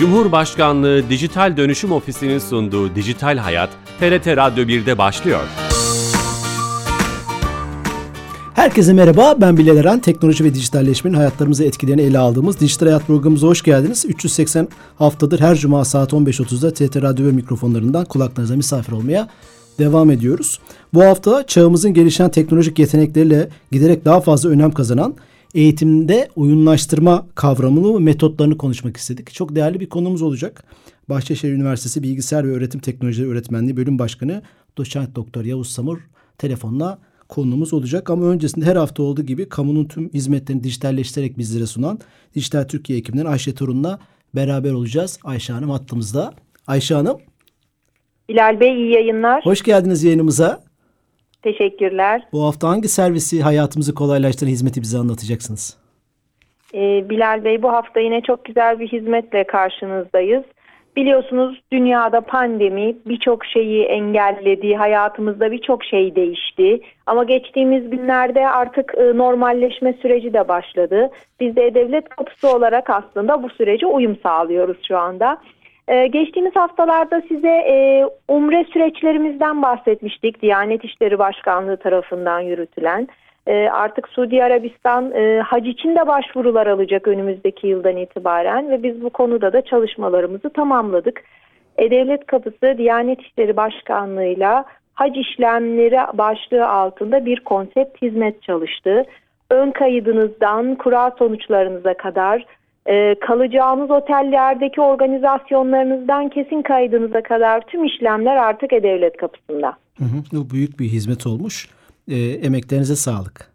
Cumhurbaşkanlığı Dijital Dönüşüm Ofisi'nin sunduğu Dijital Hayat, TRT Radyo 1'de başlıyor. Herkese merhaba, ben Bilal Eren. Teknoloji ve dijitalleşmenin hayatlarımızı etkilerini ele aldığımız Dijital Hayat programımıza hoş geldiniz. 380 haftadır her cuma saat 15.30'da TRT Radyo ve mikrofonlarından kulaklarınıza misafir olmaya devam ediyoruz. Bu hafta çağımızın gelişen teknolojik yetenekleriyle giderek daha fazla önem kazanan eğitimde oyunlaştırma kavramını ve metotlarını konuşmak istedik. Çok değerli bir konumuz olacak. Bahçeşehir Üniversitesi Bilgisayar ve Öğretim Teknolojileri Öğretmenliği Bölüm Başkanı Doçent Doktor Yavuz Samur telefonla konumuz olacak. Ama öncesinde her hafta olduğu gibi kamunun tüm hizmetlerini dijitalleştirerek bizlere sunan Dijital Türkiye ekibinden Ayşe Torun'la beraber olacağız. Ayşe Hanım hattımızda. Ayşe Hanım. Bilal Bey iyi yayınlar. Hoş geldiniz yayınımıza. Teşekkürler. Bu hafta hangi servisi hayatımızı kolaylaştıran hizmeti bize anlatacaksınız? Ee, Bilal Bey bu hafta yine çok güzel bir hizmetle karşınızdayız. Biliyorsunuz dünyada pandemi birçok şeyi engelledi, hayatımızda birçok şey değişti. Ama geçtiğimiz günlerde artık e, normalleşme süreci de başladı. Biz de devlet kapısı olarak aslında bu sürece uyum sağlıyoruz şu anda. Ee, geçtiğimiz haftalarda size e, umre süreçlerimizden bahsetmiştik. Diyanet İşleri Başkanlığı tarafından yürütülen. E, artık Suudi Arabistan e, hac için de başvurular alacak önümüzdeki yıldan itibaren ve biz bu konuda da çalışmalarımızı tamamladık. E-Devlet Kapısı Diyanet İşleri Başkanlığı'yla hac işlemleri başlığı altında bir konsept hizmet çalıştı. Ön kaydınızdan kura sonuçlarınıza kadar e, kalacağınız otellerdeki organizasyonlarınızdan kesin kaydınıza kadar tüm işlemler artık E-Devlet kapısında. Hı hı, bu büyük bir hizmet olmuş. E, emeklerinize sağlık.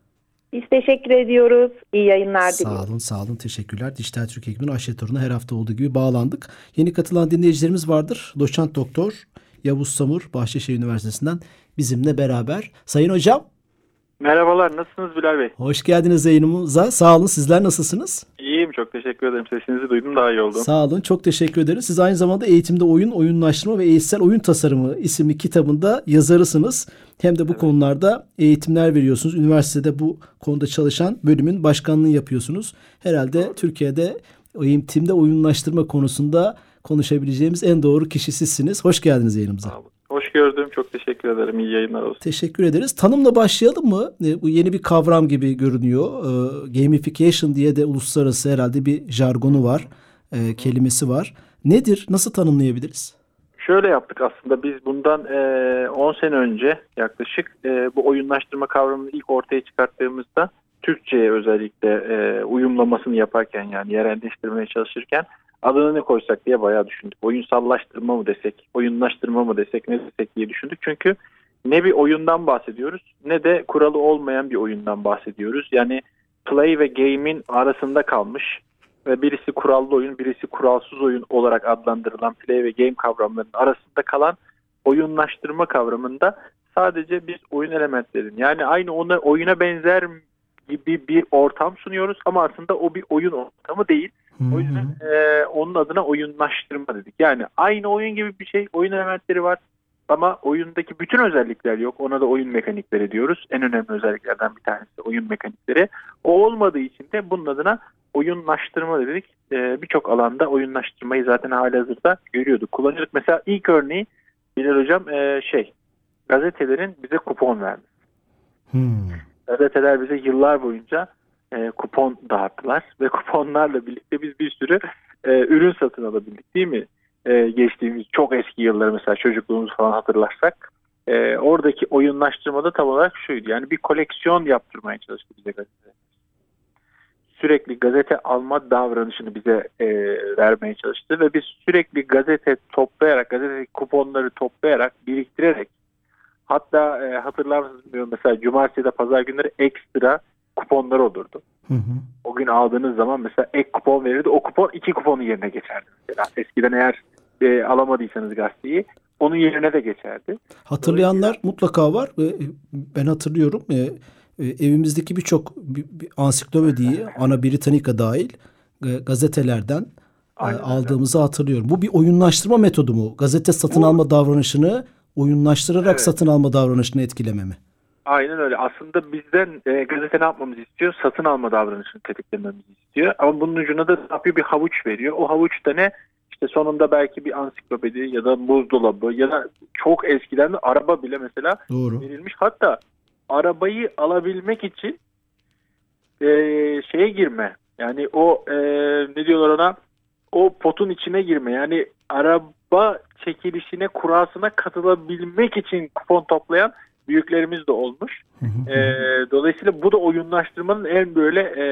Biz teşekkür ediyoruz. İyi yayınlar diliyoruz. Sağ olun, sağ olun. Teşekkürler. Dijital Türkiye ekibinin Ayşe Torun'a her hafta olduğu gibi bağlandık. Yeni katılan dinleyicilerimiz vardır. Doçent Doktor Yavuz Samur Bahçeşehir Üniversitesi'nden bizimle beraber. Sayın Hocam. Merhabalar, nasılsınız Bilal Bey? Hoş geldiniz yayınımıza. Sağ olun, sizler nasılsınız? İyiyim, çok teşekkür ederim. Sesinizi duydum, daha iyi oldum. Sağ olun, çok teşekkür ederiz. Siz aynı zamanda Eğitimde Oyun, Oyunlaştırma ve Eğitsel Oyun Tasarımı isimli kitabında yazarısınız. Hem de bu evet. konularda eğitimler veriyorsunuz. Üniversitede bu konuda çalışan bölümün başkanlığını yapıyorsunuz. Herhalde doğru. Türkiye'de eğitimde oyunlaştırma konusunda konuşabileceğimiz en doğru kişi sizsiniz. Hoş geldiniz yayınımıza. Sağ olun. Hoş gördüm. Çok teşekkür ederim. İyi yayınlar olsun. Teşekkür ederiz. Tanımla başlayalım mı? E, bu yeni bir kavram gibi görünüyor. E, gamification diye de uluslararası herhalde bir jargonu var. E, kelimesi var. Nedir? Nasıl tanımlayabiliriz? Şöyle yaptık aslında biz bundan 10 e, sene önce yaklaşık bu oyunlaştırma kavramını ilk ortaya çıkarttığımızda Türkçe'ye özellikle uyumlamasını yaparken yani yerelleştirmeye çalışırken adını ne koysak diye bayağı düşündük. Oyunsallaştırma mı desek, oyunlaştırma mı desek ne desek diye düşündük. Çünkü ne bir oyundan bahsediyoruz ne de kuralı olmayan bir oyundan bahsediyoruz. Yani play ve game'in arasında kalmış ve birisi kurallı oyun, birisi kuralsız oyun olarak adlandırılan play ve game kavramlarının arasında kalan oyunlaştırma kavramında sadece biz oyun elementlerin yani aynı ona oyuna benzer gibi bir ortam sunuyoruz ama aslında o bir oyun ortamı değil. O yüzden e, onun adına oyunlaştırma dedik. Yani aynı oyun gibi bir şey. Oyun elementleri var ama oyundaki bütün özellikler yok. Ona da oyun mekanikleri diyoruz. En önemli özelliklerden bir tanesi oyun mekanikleri. O olmadığı için de bunun adına oyunlaştırma dedik. E, Birçok alanda oyunlaştırmayı zaten hali hazırda görüyorduk. Kullanıyorduk. Mesela ilk örneği Bilal Hocam e, şey gazetelerin bize kupon verdi. Hmm. Gazeteler bize yıllar boyunca e, kupon dağıttılar ve kuponlarla birlikte biz bir sürü e, ürün satın alabildik değil mi? E, geçtiğimiz çok eski yılları mesela çocukluğumuzu falan hatırlarsak e, oradaki oyunlaştırmada tam olarak şuydu yani bir koleksiyon yaptırmaya çalıştı bize gazete. Sürekli gazete alma davranışını bize e, vermeye çalıştı ve biz sürekli gazete toplayarak, gazete kuponları toplayarak, biriktirerek hatta e, hatırlar mısınız bilmiyorum mesela cumartesi ya pazar günleri ekstra kuponlar olurdu. Hı hı. O gün aldığınız zaman mesela ek kupon verirdi. O kupon iki kuponun yerine geçerdi. Mesela eskiden eğer e, alamadıysanız gazeteyi onun yerine de geçerdi. Hatırlayanlar mutlaka var. Ben hatırlıyorum. E, e, evimizdeki birçok ansiklopediyi, ana Britannica dahil e, gazetelerden Aynen aldığımızı hatırlıyorum. Bu bir oyunlaştırma metodu mu? Gazete satın Bu, alma davranışını oyunlaştırarak evet. satın alma davranışını etkileme mi? Aynen öyle. Aslında bizden e, gazete ne yapmamızı istiyor? Satın alma davranışını tetiklememizi istiyor. Ama bunun ucuna da yapıyor? Bir havuç veriyor. O havuçta ne? İşte sonunda belki bir ansiklopedi ya da buzdolabı ya da çok eskiden de araba bile mesela Doğru. verilmiş. Hatta arabayı alabilmek için e, şeye girme. Yani o e, ne diyorlar ona o potun içine girme. Yani araba çekilişine kurasına katılabilmek için kupon toplayan büyüklerimiz de olmuş. E, dolayısıyla bu da oyunlaştırmanın en böyle e,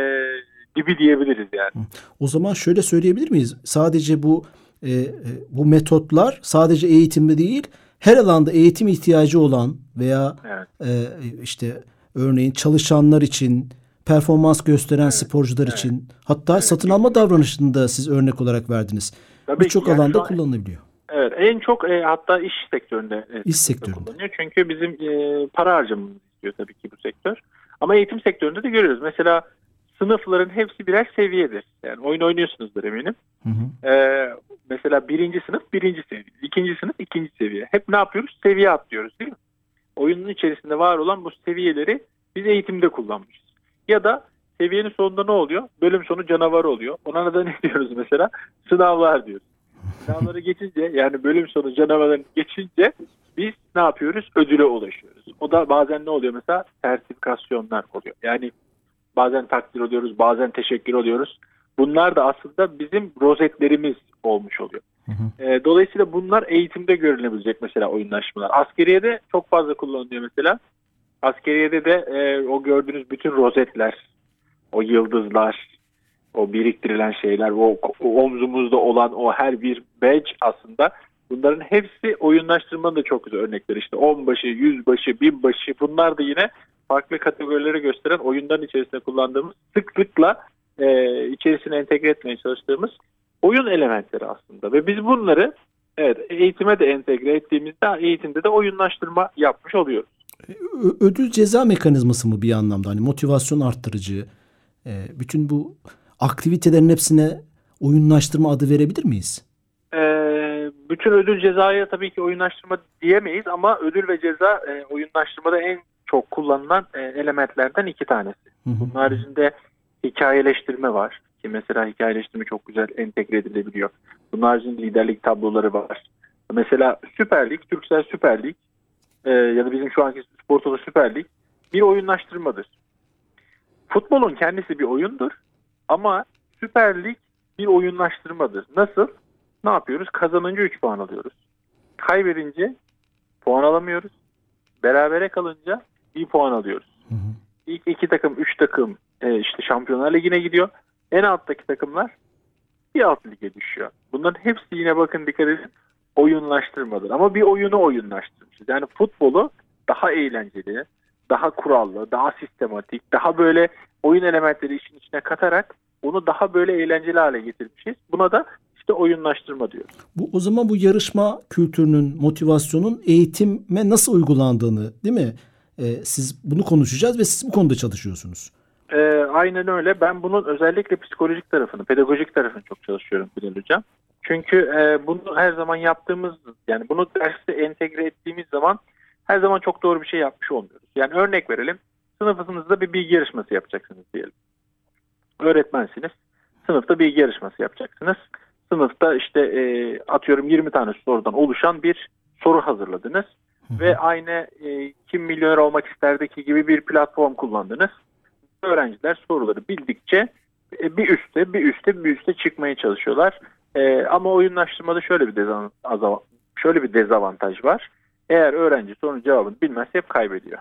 dibi diyebiliriz yani. O zaman şöyle söyleyebilir miyiz? Sadece bu e, e, bu metotlar sadece eğitimde değil, her alanda eğitim ihtiyacı olan veya Evet. e, işte örneğin çalışanlar için, performans gösteren sporcular evet. için, hatta satın alma davranışında siz örnek olarak verdiniz. Birçok yani alanda an- kullanılabiliyor. Evet en çok e, hatta iş sektöründe e, İş sektöründe. kullanıyor. Çünkü bizim e, para harcamamızı istiyor tabii ki bu sektör. Ama eğitim sektöründe de görüyoruz. Mesela sınıfların hepsi birer seviyedir. Yani oyun oynuyorsunuzdur eminim. Hı hı. E, mesela birinci sınıf birinci seviye. ikinci sınıf ikinci seviye. Hep ne yapıyoruz? Seviye atlıyoruz değil mi? Oyunun içerisinde var olan bu seviyeleri biz eğitimde kullanmışız. Ya da seviyenin sonunda ne oluyor? Bölüm sonu canavarı oluyor. Ona da ne diyoruz mesela? Sınavlar diyoruz. Sınavları geçince yani bölüm sonu canavarını geçince biz ne yapıyoruz? Ödüle ulaşıyoruz. O da bazen ne oluyor mesela? Sertifikasyonlar oluyor. Yani bazen takdir oluyoruz, bazen teşekkür oluyoruz. Bunlar da aslında bizim rozetlerimiz olmuş oluyor. Hı hı. E, dolayısıyla bunlar eğitimde görülebilecek mesela oyunlaşmalar. Askeriyede çok fazla kullanılıyor mesela. Askeriyede de e, o gördüğünüz bütün rozetler, o yıldızlar, o biriktirilen şeyler, o, omzumuzda olan o her bir badge aslında bunların hepsi oyunlaştırmanın da çok güzel örnekleri. İşte onbaşı, yüzbaşı, binbaşı bunlar da yine farklı kategorileri gösteren oyunların içerisinde kullandığımız sıklıkla e, içerisine entegre etmeye çalıştığımız oyun elementleri aslında. Ve biz bunları evet eğitime de entegre ettiğimizde eğitimde de oyunlaştırma yapmış oluyoruz. Ö- ödül ceza mekanizması mı bir anlamda hani motivasyon arttırıcı e, bütün bu aktivitelerin hepsine oyunlaştırma adı verebilir miyiz? Ee, bütün ödül cezaya tabii ki oyunlaştırma diyemeyiz ama ödül ve ceza e, oyunlaştırmada en çok kullanılan e, elementlerden iki tanesi. Hı hı. Bunun haricinde hikayeleştirme var ki mesela hikayeleştirme çok güzel entegre edilebiliyor. Bunun haricinde liderlik tabloları var. Mesela Süper Lig, Türksel Süper Lig e, ya da bizim şu anki Spor Toto Süper Lig bir oyunlaştırmadır. Futbolun kendisi bir oyundur ama Süper Lig bir oyunlaştırmadır. Nasıl? Ne yapıyoruz? Kazanınca 3 puan alıyoruz. Kaybedince puan alamıyoruz. Berabere kalınca 1 puan alıyoruz. Hı hı. İlk iki takım, üç takım e, işte Şampiyonlar Ligi'ne gidiyor. En alttaki takımlar bir alt lige düşüyor. Bunların hepsi yine bakın dikkat edin oyunlaştırmadır. Ama bir oyunu oyunlaştırmışız. Yani futbolu daha eğlenceli, daha kurallı, daha sistematik, daha böyle oyun elementleri işin içine katarak onu daha böyle eğlenceli hale getirmişiz. Buna da işte oyunlaştırma diyoruz. Bu o zaman bu yarışma kültürünün, motivasyonun eğitime nasıl uygulandığını, değil mi? E, siz bunu konuşacağız ve siz bu konuda çalışıyorsunuz. Ee, aynen öyle. Ben bunun özellikle psikolojik tarafını, pedagojik tarafını çok çalışıyorum Bilal Hocam. Çünkü e, bunu her zaman yaptığımız, yani bunu derste entegre ettiğimiz zaman her zaman çok doğru bir şey yapmış olmuyoruz. Yani örnek verelim. Sınıfınızda bir bilgi yarışması yapacaksınız diyelim. Öğretmensiniz. Sınıfta bilgi yarışması yapacaksınız. Sınıfta işte e, atıyorum 20 tane sorudan oluşan bir soru hazırladınız. Ve aynı e, kim milyoner olmak isterdeki gibi bir platform kullandınız. Öğrenciler soruları bildikçe e, bir üste bir üste bir üste çıkmaya çalışıyorlar. E, ama oyunlaştırmada şöyle bir dezavantaj, şöyle bir dezavantaj var. Eğer öğrenci sorunun cevabını bilmezse hep kaybediyor.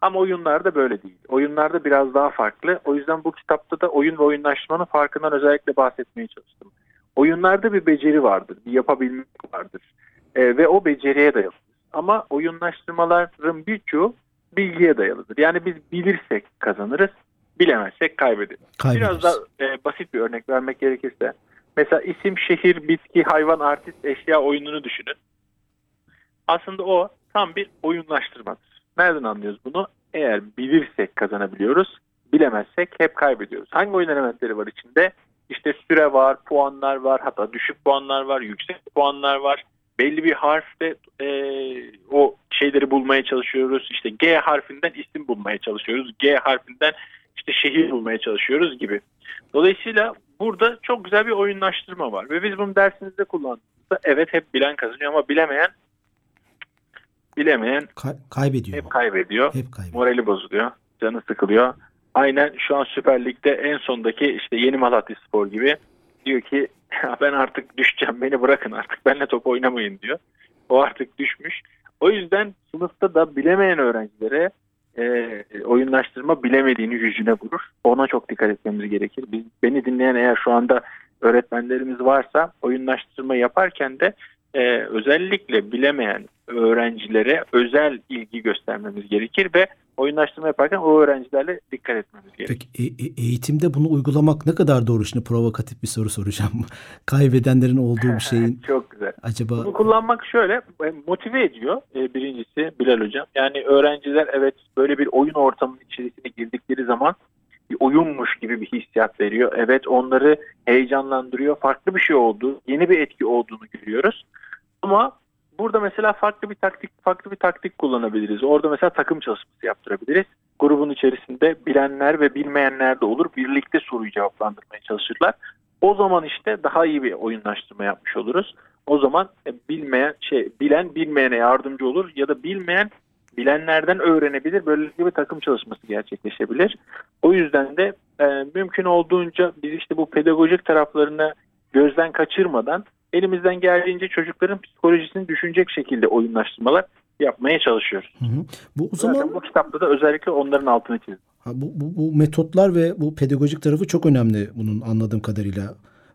Ama oyunlarda böyle değil. Oyunlarda biraz daha farklı. O yüzden bu kitapta da oyun ve oyunlaştırmanın farkından özellikle bahsetmeye çalıştım. Oyunlarda bir beceri vardır, bir yapabilmek vardır. E, ve o beceriye dayalı. Ama oyunlaştırmaların birçoğu bilgiye dayalıdır. Yani biz bilirsek kazanırız, bilemezsek kaybederiz. Kaybederiz. Biraz da e, basit bir örnek vermek gerekirse. Mesela isim, şehir, bitki, hayvan, artist, eşya oyununu düşünün. Aslında o tam bir oyunlaştırmadır. Nereden anlıyoruz bunu? Eğer bilirsek kazanabiliyoruz, bilemezsek hep kaybediyoruz. Hangi oyun elementleri var içinde? İşte süre var, puanlar var, hatta düşük puanlar var, yüksek puanlar var. Belli bir harfte e, o şeyleri bulmaya çalışıyoruz. İşte G harfinden isim bulmaya çalışıyoruz. G harfinden işte şehir bulmaya çalışıyoruz gibi. Dolayısıyla burada çok güzel bir oyunlaştırma var. Ve biz bunu dersimizde kullandığımızda evet hep bilen kazanıyor ama bilemeyen bilemeyen Kay- kaybediyor. hep kaybediyor. Hep kaybediyor. Morali bozuluyor. Canı sıkılıyor. Aynen şu an Süper Lig'de en sondaki işte yeni Malatya Spor gibi diyor ki ben artık düşeceğim beni bırakın artık benimle top oynamayın diyor. O artık düşmüş. O yüzden sınıfta da bilemeyen öğrencilere e, oyunlaştırma bilemediğini yüzüne vurur. Ona çok dikkat etmemiz gerekir. Biz, beni dinleyen eğer şu anda öğretmenlerimiz varsa oyunlaştırma yaparken de e, özellikle bilemeyen öğrencilere özel ilgi göstermemiz gerekir ve oyunlaştırma yaparken o öğrencilerle dikkat etmemiz gerekir. Peki e- e- eğitimde bunu uygulamak ne kadar doğru? Şimdi provokatif bir soru soracağım. Kaybedenlerin olduğu bir şeyin Çok güzel. acaba Bunu kullanmak şöyle e, motive ediyor e, birincisi Bilal Hocam. Yani öğrenciler evet böyle bir oyun ortamının içerisine girdikleri zaman bir oyunmuş gibi bir hissiyat veriyor. Evet onları heyecanlandırıyor. Farklı bir şey olduğu, yeni bir etki olduğunu görüyoruz. Ama burada mesela farklı bir taktik farklı bir taktik kullanabiliriz. Orada mesela takım çalışması yaptırabiliriz. Grubun içerisinde bilenler ve bilmeyenler de olur. Birlikte soruyu cevaplandırmaya çalışırlar. O zaman işte daha iyi bir oyunlaştırma yapmış oluruz. O zaman e, bilmeyen şey bilen bilmeyene yardımcı olur ya da bilmeyen bilenlerden öğrenebilir. Böylelikle bir takım çalışması gerçekleşebilir. O yüzden de e, mümkün olduğunca biz işte bu pedagojik taraflarını gözden kaçırmadan elimizden geldiğince çocukların psikolojisini düşünecek şekilde oyunlaştırmalar yapmaya çalışıyoruz. Hı hı. bu o Zaten zaman bu kitapta da özellikle onların altını çizdim. ha, bu, bu, bu metotlar ve bu pedagojik tarafı çok önemli bunun anladığım kadarıyla.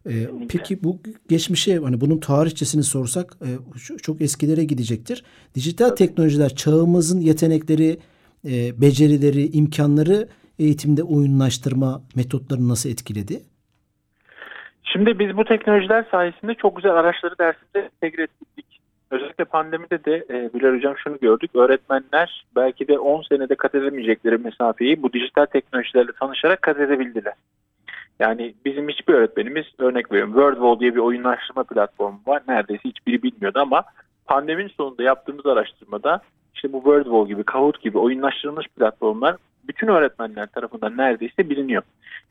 Ee, peki bu geçmişe hani bunun tarihçesini sorsak e, çok eskilere gidecektir. Dijital teknolojiler çağımızın yetenekleri, e, becerileri, imkanları eğitimde oyunlaştırma metotlarını nasıl etkiledi? Şimdi biz bu teknolojiler sayesinde çok güzel araçları dersimize entegre ettik. Özellikle pandemide de e, Bilal Hocam şunu gördük. Öğretmenler belki de 10 senede kat edemeyecekleri mesafeyi bu dijital teknolojilerle tanışarak kat edebildiler. Yani bizim hiçbir öğretmenimiz örnek veriyorum WordWall diye bir oyunlaştırma platformu var. Neredeyse hiçbiri bilmiyordu ama pandeminin sonunda yaptığımız araştırmada işte bu WordWall gibi, Kahoot gibi oyunlaştırılmış platformlar bütün öğretmenler tarafından neredeyse biliniyor.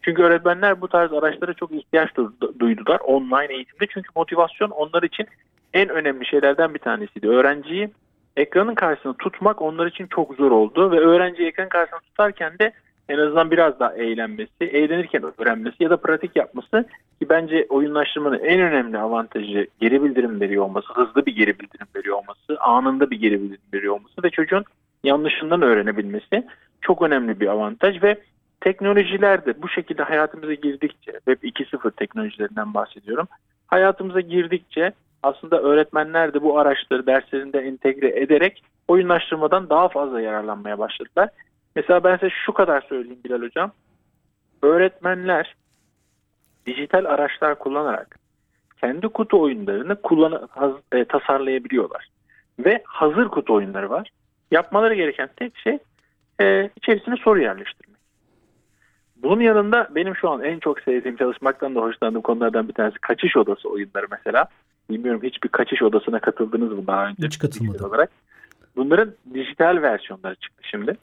Çünkü öğretmenler bu tarz araçlara çok ihtiyaç du- duydular online eğitimde. Çünkü motivasyon onlar için en önemli şeylerden bir tanesiydi. Öğrenciyi ekranın karşısında tutmak onlar için çok zor oldu ve öğrenciyi ekran karşısında tutarken de en azından biraz daha eğlenmesi, eğlenirken öğrenmesi ya da pratik yapması ki bence oyunlaştırmanın en önemli avantajı geri bildirim veriyor olması, hızlı bir geri bildirim veriyor olması, anında bir geri bildirim veriyor olması ve çocuğun yanlışından öğrenebilmesi çok önemli bir avantaj ve teknolojiler de bu şekilde hayatımıza girdikçe, Web 2.0 teknolojilerinden bahsediyorum. Hayatımıza girdikçe aslında öğretmenler de bu araçları derslerinde entegre ederek oyunlaştırmadan daha fazla yararlanmaya başladılar. Mesela ben size şu kadar söyleyeyim Bilal Hocam. Öğretmenler dijital araçlar kullanarak kendi kutu oyunlarını kullan haz- e, tasarlayabiliyorlar. Ve hazır kutu oyunları var. Yapmaları gereken tek şey e, içerisine soru yerleştirmek. Bunun yanında benim şu an en çok sevdiğim çalışmaktan da hoşlandığım konulardan bir tanesi kaçış odası oyunları mesela. Bilmiyorum hiçbir kaçış odasına katıldınız mı daha önce? Hiç katılmadım. Olarak. Bunların dijital versiyonları çıktı şimdi.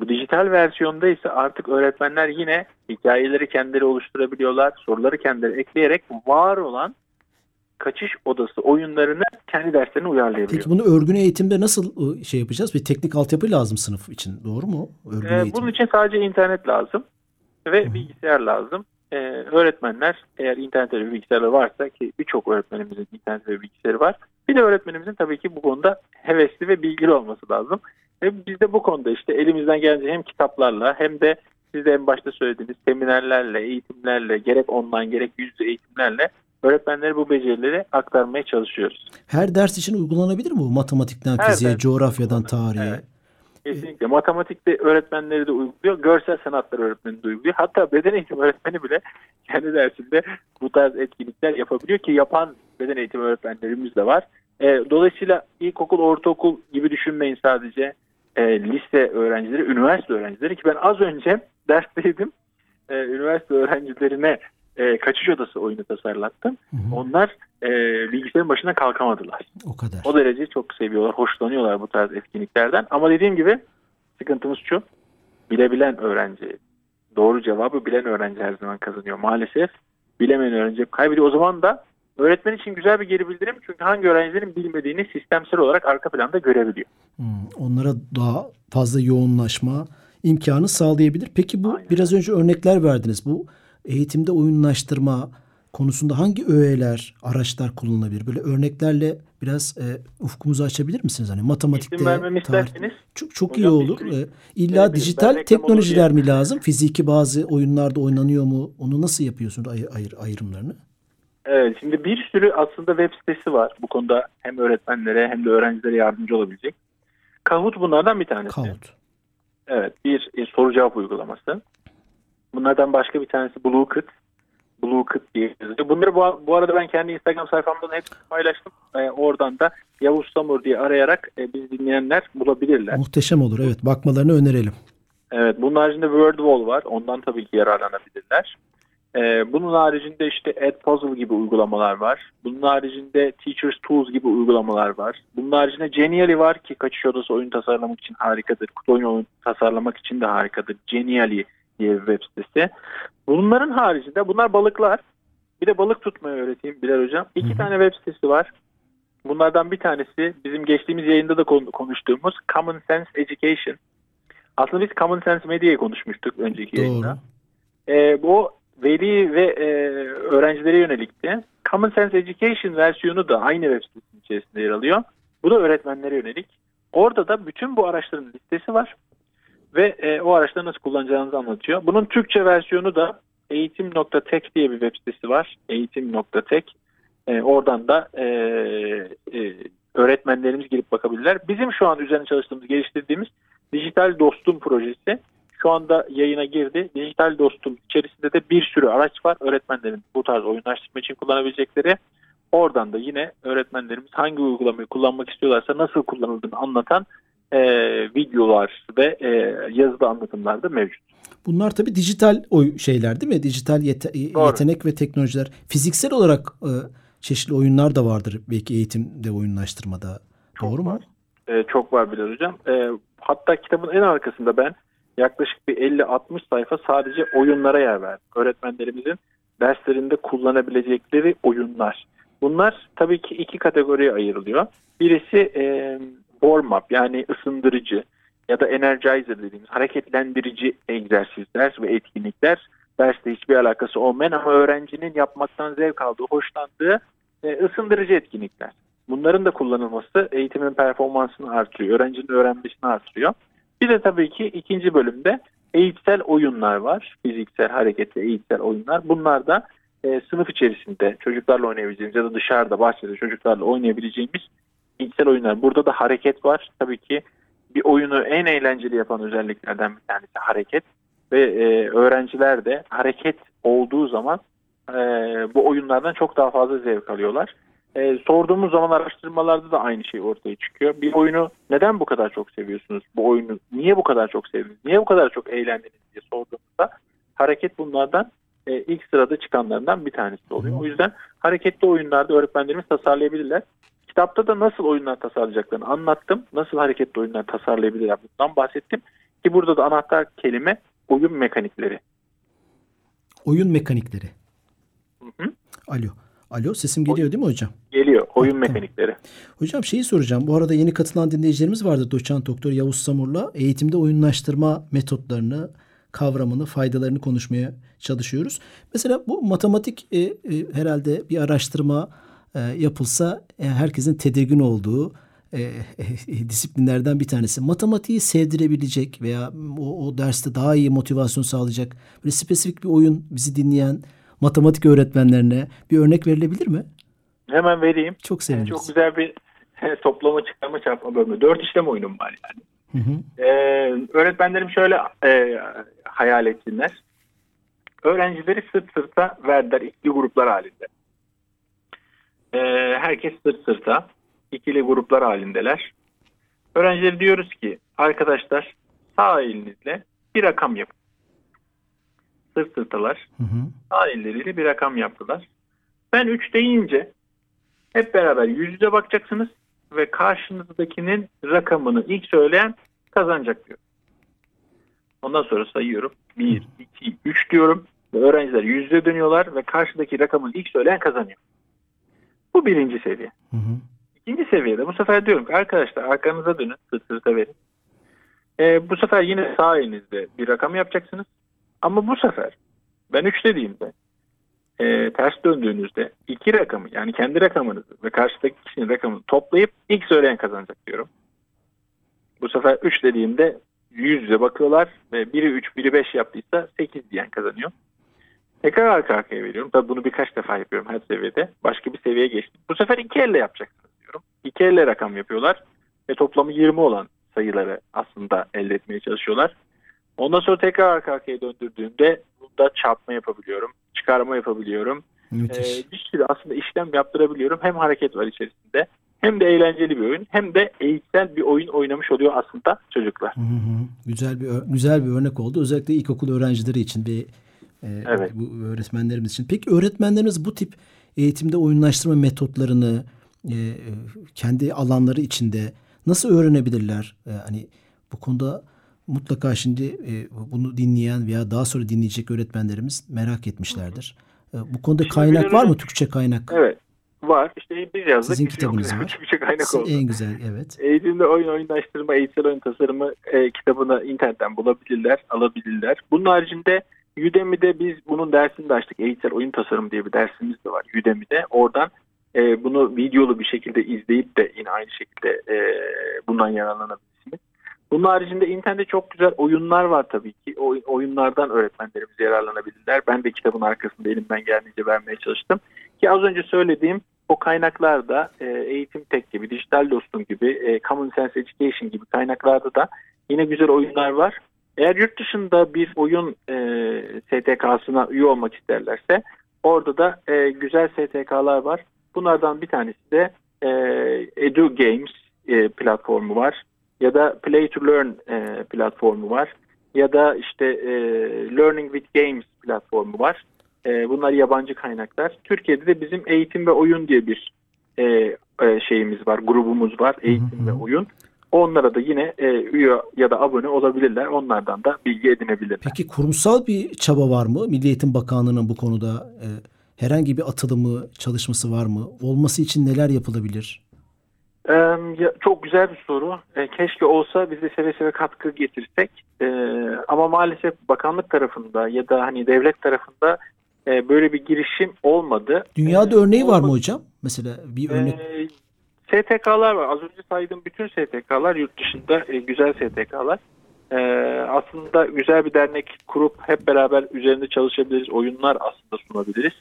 Bu dijital versiyonda ise artık öğretmenler yine hikayeleri kendileri oluşturabiliyorlar. Soruları kendileri ekleyerek var olan kaçış odası oyunlarını kendi derslerine uyarlayabiliyor. Peki bunu örgün eğitimde nasıl e, şey yapacağız? Bir teknik altyapı lazım sınıf için. Doğru mu? Örgün Ee, eğitim. bunun için sadece internet lazım ve bilgisayar lazım. Ee, öğretmenler eğer internet ve bilgisayarı varsa ki birçok öğretmenimizin internet ve bilgisayarı var. Bir de öğretmenimizin tabii ki bu konuda hevesli ve bilgili olması lazım. Ve biz de bu konuda işte elimizden gelince hem kitaplarla hem de siz de en başta söylediğiniz seminerlerle, eğitimlerle, gerek online gerek yüz yüze eğitimlerle öğretmenlere bu becerileri aktarmaya çalışıyoruz. Her ders için uygulanabilir mi bu? Matematikten Her fiziğe, ders coğrafyadan tarihe. Evet. Kesinlikle. Matematikte öğretmenleri de uyguluyor. Görsel sanatlar öğretmeni de uyguluyor. Hatta beden eğitimi öğretmeni bile kendi dersinde bu tarz etkinlikler yapabiliyor ki yapan beden eğitimi öğretmenlerimiz de var. E, dolayısıyla ilkokul, ortaokul gibi düşünmeyin sadece e, lise öğrencileri, üniversite öğrencileri ki ben az önce dersteydim. E, üniversite öğrencilerine e, kaçış odası oyunu tasarlattım. Hı hı. Onlar e, bilgisayarın başına kalkamadılar. O kadar. O derece çok seviyorlar, hoşlanıyorlar bu tarz etkinliklerden. Ama dediğim gibi sıkıntımız şu. Bilebilen öğrenci, doğru cevabı bilen öğrenci her zaman kazanıyor. Maalesef bilemeyen öğrenci kaybediyor. O zaman da öğretmen için güzel bir geri bildirim. Çünkü hangi öğrencilerin bilmediğini sistemsel olarak arka planda görebiliyor. Hmm, onlara daha fazla yoğunlaşma imkanı sağlayabilir. Peki bu Aynen. biraz önce örnekler verdiniz. Bu eğitimde oyunlaştırma konusunda hangi öğeler, araçlar kullanılabilir? Böyle örneklerle biraz e, ufkumuzu açabilir misiniz? Hani matematikte, tarih-. Çok, çok iyi olur. sürü- Ee, illa dijital teknolojiler mi lazım? Fiziki bazı oyunlarda oynanıyor mu? Onu nasıl yapıyorsunuz ayır, ayır, ayrımlarını? Evet, şimdi bir sürü aslında web sitesi var. Bu konuda hem öğretmenlere hem de öğrencilere yardımcı olabilecek. Kahoot bunlardan bir tanesi. Kahoot. Evet, bir e, soru cevap uygulaması. Bunlardan başka bir tanesi Bluekit. Bluekit diye yazılıyor. Bunları bu, bu arada ben kendi Instagram sayfamdan hepsini paylaştım. E, oradan da Yavuz Samur diye arayarak e, biz dinleyenler bulabilirler. Muhteşem olur. Evet, bakmalarını önerelim. Evet, bunun haricinde WordWall var. Ondan tabii ki yararlanabilirler. Ee, bunun haricinde işte Edpuzzle gibi uygulamalar var. Bunun haricinde Teachers Tools gibi uygulamalar var. Bunun haricinde Genially var ki kaçış odası oyun tasarlamak için harikadır. Kutu oyun tasarlamak için de harikadır. Genially diye bir web sitesi. Bunların haricinde bunlar balıklar. Bir de balık tutmayı öğreteyim Bilal Hocam. İki tane web sitesi var. Bunlardan bir tanesi bizim geçtiğimiz yayında da konu- konuştuğumuz Common Sense Education. Aslında biz Common Sense Media'yı konuşmuştuk önceki yayında. Doğru. E, bu veli ve e, öğrencilere yönelikti. Common Sense Education versiyonu da aynı web sitesinin içerisinde yer alıyor. Bu da öğretmenlere yönelik. Orada da bütün bu araçların listesi var. Ve e, o araçları nasıl kullanacağınızı anlatıyor. Bunun Türkçe versiyonu da eğitim.tek diye bir web sitesi var. Eğitim.tek. E, oradan da e, e, öğretmenlerimiz girip bakabilirler. Bizim şu an üzerine çalıştığımız, geliştirdiğimiz Dijital Dostum projesi şu anda yayına girdi. Dijital Dostum içerisinde de bir sürü araç var. Öğretmenlerin bu tarz oyunlaştırma için kullanabilecekleri. Oradan da yine öğretmenlerimiz hangi uygulamayı kullanmak istiyorlarsa nasıl kullanıldığını anlatan e, videolar ve e, yazılı anlatımlar da mevcut. Bunlar tabii dijital oy şeyler değil mi? Dijital yete- Doğru. yetenek ve teknolojiler. Fiziksel olarak e, çeşitli oyunlar da vardır belki eğitimde oyunlaştırmada. Çok Doğru mu? var. E, çok var Bilal Hocam. E, hatta kitabın en arkasında ben yaklaşık bir 50-60 sayfa sadece oyunlara yer verdim. Öğretmenlerimizin derslerinde kullanabilecekleri oyunlar. Bunlar tabii ki iki kategoriye ayrılıyor. Birisi e, warm up yani ısındırıcı ya da energizer dediğimiz hareketlendirici egzersizler ve etkinlikler. Derste hiçbir alakası olmayan ama öğrencinin yapmaktan zevk aldığı, hoşlandığı e, ısındırıcı etkinlikler. Bunların da kullanılması eğitimin performansını artırıyor, öğrencinin öğrenmesini artırıyor. Bir de tabii ki ikinci bölümde eğitsel oyunlar var. Fiziksel, hareketli eğitsel oyunlar. Bunlar da e, sınıf içerisinde çocuklarla oynayabileceğimiz ya da dışarıda bahçede çocuklarla oynayabileceğimiz eğitsel oyunlar. Burada da hareket var. Tabii ki bir oyunu en eğlenceli yapan özelliklerden bir tanesi hareket. Ve e, öğrenciler de hareket olduğu zaman e, bu oyunlardan çok daha fazla zevk alıyorlar. E, sorduğumuz zaman araştırmalarda da aynı şey ortaya çıkıyor. Bir oyunu neden bu kadar çok seviyorsunuz? Bu oyunu niye bu kadar çok sevdiniz? Niye bu kadar çok eğlendiniz diye sorduğumuzda hareket bunlardan e, ilk sırada çıkanlarından bir tanesi oluyor. O yüzden hareketli oyunlarda öğretmenlerimiz tasarlayabilirler. Kitapta da nasıl oyunlar tasarlayacaklarını anlattım. Nasıl hareketli oyunlar tasarlayabilirler bundan bahsettim. Ki burada da anahtar kelime oyun mekanikleri. Oyun mekanikleri. Hı hı. Alo. Alo sesim geliyor değil mi hocam? Geliyor oyun tamam. mekanikleri. Hocam şeyi soracağım. Bu arada yeni katılan dinleyicilerimiz vardı. Doçent Doktor Yavuz Samur'la eğitimde oyunlaştırma metotlarını, kavramını, faydalarını konuşmaya çalışıyoruz. Mesela bu matematik e, e, herhalde bir araştırma e, yapılsa e, herkesin tedirgin olduğu e, e, disiplinlerden bir tanesi. Matematiği sevdirebilecek veya o, o derste daha iyi motivasyon sağlayacak böyle spesifik bir oyun bizi dinleyen matematik öğretmenlerine bir örnek verilebilir mi? Hemen vereyim. Çok seviniriz. çok güzel bir toplama çıkarma çarpma bölümü. Dört işlem oyunum var yani. Hı hı. Ee, öğretmenlerim şöyle e, hayal etsinler. Öğrencileri sırt sırta verdiler ikili gruplar halinde. Ee, herkes sırt sırta ikili gruplar halindeler. Öğrencileri diyoruz ki arkadaşlar sağ elinizle bir rakam yapın. Sırt sırtalar Hı hı. sağ elleriyle bir rakam yaptılar. Ben 3 deyince hep beraber yüz yüze bakacaksınız ve karşınızdakinin rakamını ilk söyleyen kazanacak diyor. Ondan sonra sayıyorum. 1, 2, 3 diyorum ve öğrenciler yüz yüze dönüyorlar ve karşıdaki rakamın ilk söyleyen kazanıyor. Bu birinci seviye. Hı hı. İkinci seviyede bu sefer diyorum ki arkadaşlar arkanıza dönün sırt sırta verin. Ee, bu sefer yine sağ elinizde bir rakam yapacaksınız. Ama bu sefer ben 3 dediğimde e, ters döndüğünüzde iki rakamı yani kendi rakamınızı ve karşıdaki kişinin rakamını toplayıp ilk söyleyen kazanacak diyorum. Bu sefer 3 dediğimde yüz yüze bakıyorlar ve biri 3 biri 5 yaptıysa 8 diyen kazanıyor. Tekrar arka arkaya veriyorum. Tabii bunu birkaç defa yapıyorum her seviyede. Başka bir seviyeye geçtim. Bu sefer iki elle yapacaksınız diyorum. İki elle rakam yapıyorlar ve toplamı 20 olan sayıları aslında elde etmeye çalışıyorlar. Ondan sonra tekrar arka arkaya döndürdüğümde bunda çarpma yapabiliyorum, çıkarma yapabiliyorum. Müthiş. Ee, bir sürü aslında işlem yaptırabiliyorum. Hem hareket var içerisinde hem de eğlenceli bir oyun hem de eğitsel bir oyun oynamış oluyor aslında çocuklar. Hı hı. Güzel bir güzel bir örnek oldu. Özellikle ilkokul öğrencileri için ve e, Evet. bu öğretmenlerimiz için. Peki öğretmenlerimiz bu tip eğitimde oyunlaştırma metotlarını e, e, kendi alanları içinde nasıl öğrenebilirler? E, hani bu konuda mutlaka şimdi e, bunu dinleyen veya daha sonra dinleyecek öğretmenlerimiz merak etmişlerdir. E, bu konuda Şimdi kaynak var biliyorum- mı Türkçe kaynak? Evet var. İşte biz yazdık. Sizin Biz kitabınız yok. var. Türkçe kaynak oldu. En güzel evet. Eğitimde oyun oyunlaştırma, eğitsel oyun tasarımı e, kitabını internetten bulabilirler, alabilirler. Bunun haricinde Udemy'de biz bunun dersini de açtık. Eğitsel oyun tasarımı diye bir dersimiz de var Udemy'de. Oradan e, bunu videolu bir şekilde izleyip de yine aynı şekilde e, bundan yararlanabilirsiniz. Bunun haricinde internette çok güzel oyunlar var tabii ki. O oyunlardan öğretmenlerimiz yararlanabilirler. Ben de kitabın arkasında elimden geldiğince vermeye çalıştım. Ki az önce söylediğim o kaynaklarda e, Eğitim Tek gibi, Dijital Dostum gibi, e, Common Sense Education gibi kaynaklarda da yine güzel oyunlar var. Eğer yurt dışında bir oyun e, STK'sına üye olmak isterlerse orada da e, güzel STK'lar var. Bunlardan bir tanesi de e, Edu Games e, platformu var ya da Play to Learn e, platformu var ya da işte e, Learning with Games platformu var. E, bunlar yabancı kaynaklar. Türkiye'de de bizim eğitim ve oyun diye bir e, e, şeyimiz var, grubumuz var. Eğitim Hı hı. ve oyun. Onlara da yine e, üye ya da abone olabilirler. Onlardan da bilgi edinebilirler. Peki kurumsal bir çaba var mı? Milli Eğitim Bakanlığı'nın bu konuda e, herhangi bir atılımı, çalışması var mı? Olması için neler yapılabilir? Ee, ya, çok güzel bir soru. Ee, keşke olsa biz de seve seve katkı getirsek. Ee, ama maalesef bakanlık tarafında ya da hani devlet tarafında e, böyle bir girişim olmadı. Dünyada Ee, örneği var mı olmadı. hocam? Mesela bir örnek. Ee, STK'lar var. Az önce saydığım bütün STK'lar yurt dışında e, güzel STK'lar. Ee, aslında güzel bir dernek kurup hep beraber üzerinde çalışabiliriz. Oyunlar aslında sunabiliriz.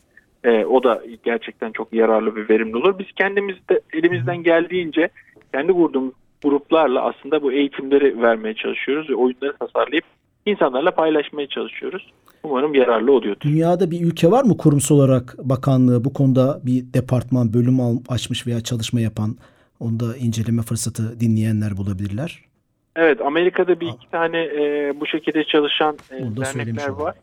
Ee, o da gerçekten çok yararlı ve verimli olur. Biz kendimiz de elimizden geldiğince kendi kurduğumuz gruplarla aslında bu eğitimleri vermeye çalışıyoruz ve oyunları tasarlayıp insanlarla paylaşmaya çalışıyoruz. Umarım yararlı oluyordur. Dünyada bir ülke var mı kurumsal olarak bakanlığı bu konuda bir departman, bölüm açmış veya çalışma yapan? Onu da inceleme fırsatı dinleyenler bulabilirler. Evet Amerika'da bir iki tane e, bu şekilde çalışan e, dernekler var.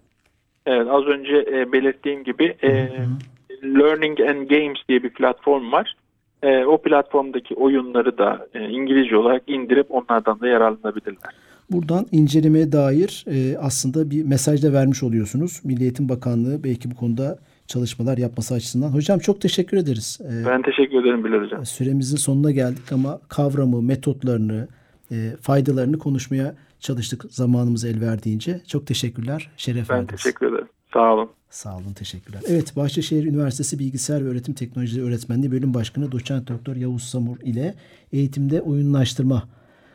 Evet az önce e, belirttiğim gibi e, Hı hı. Learning and Games diye bir platform var. E, o platformdaki oyunları da e, İngilizce olarak indirip onlardan da yararlanabilirler. Buradan incelemeye dair e, aslında bir mesaj da vermiş oluyorsunuz. Milli Eğitim Bakanlığı belki bu konuda çalışmalar yapması açısından. Hocam çok teşekkür ederiz. E, Ben teşekkür ederim Bilal Hocam. Süremizin sonuna geldik ama kavramı, metotlarını, e, faydalarını konuşmaya çalıştık zamanımız el verdiğince. Çok teşekkürler. Şeref Ben verdiniz. teşekkür ederim. Sağ olun. Sağ olun, teşekkürler. Evet, Bahçeşehir Üniversitesi Bilgisayar ve Öğretim Teknolojileri Öğretmenliği Bölüm Başkanı Doçent Doktor Yavuz Samur ile eğitimde oyunlaştırma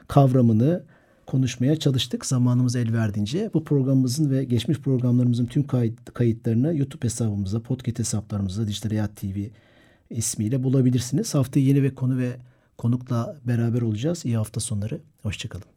kavramını konuşmaya çalıştık zamanımız el verdiğince. Bu programımızın ve geçmiş programlarımızın tüm kayıt, kayıtlarını YouTube hesabımıza, podcast hesaplarımıza, Dijital Hayat TV ismiyle bulabilirsiniz. Haftaya yeni ve konu ve konukla beraber olacağız. İyi hafta sonları. Hoşçakalın.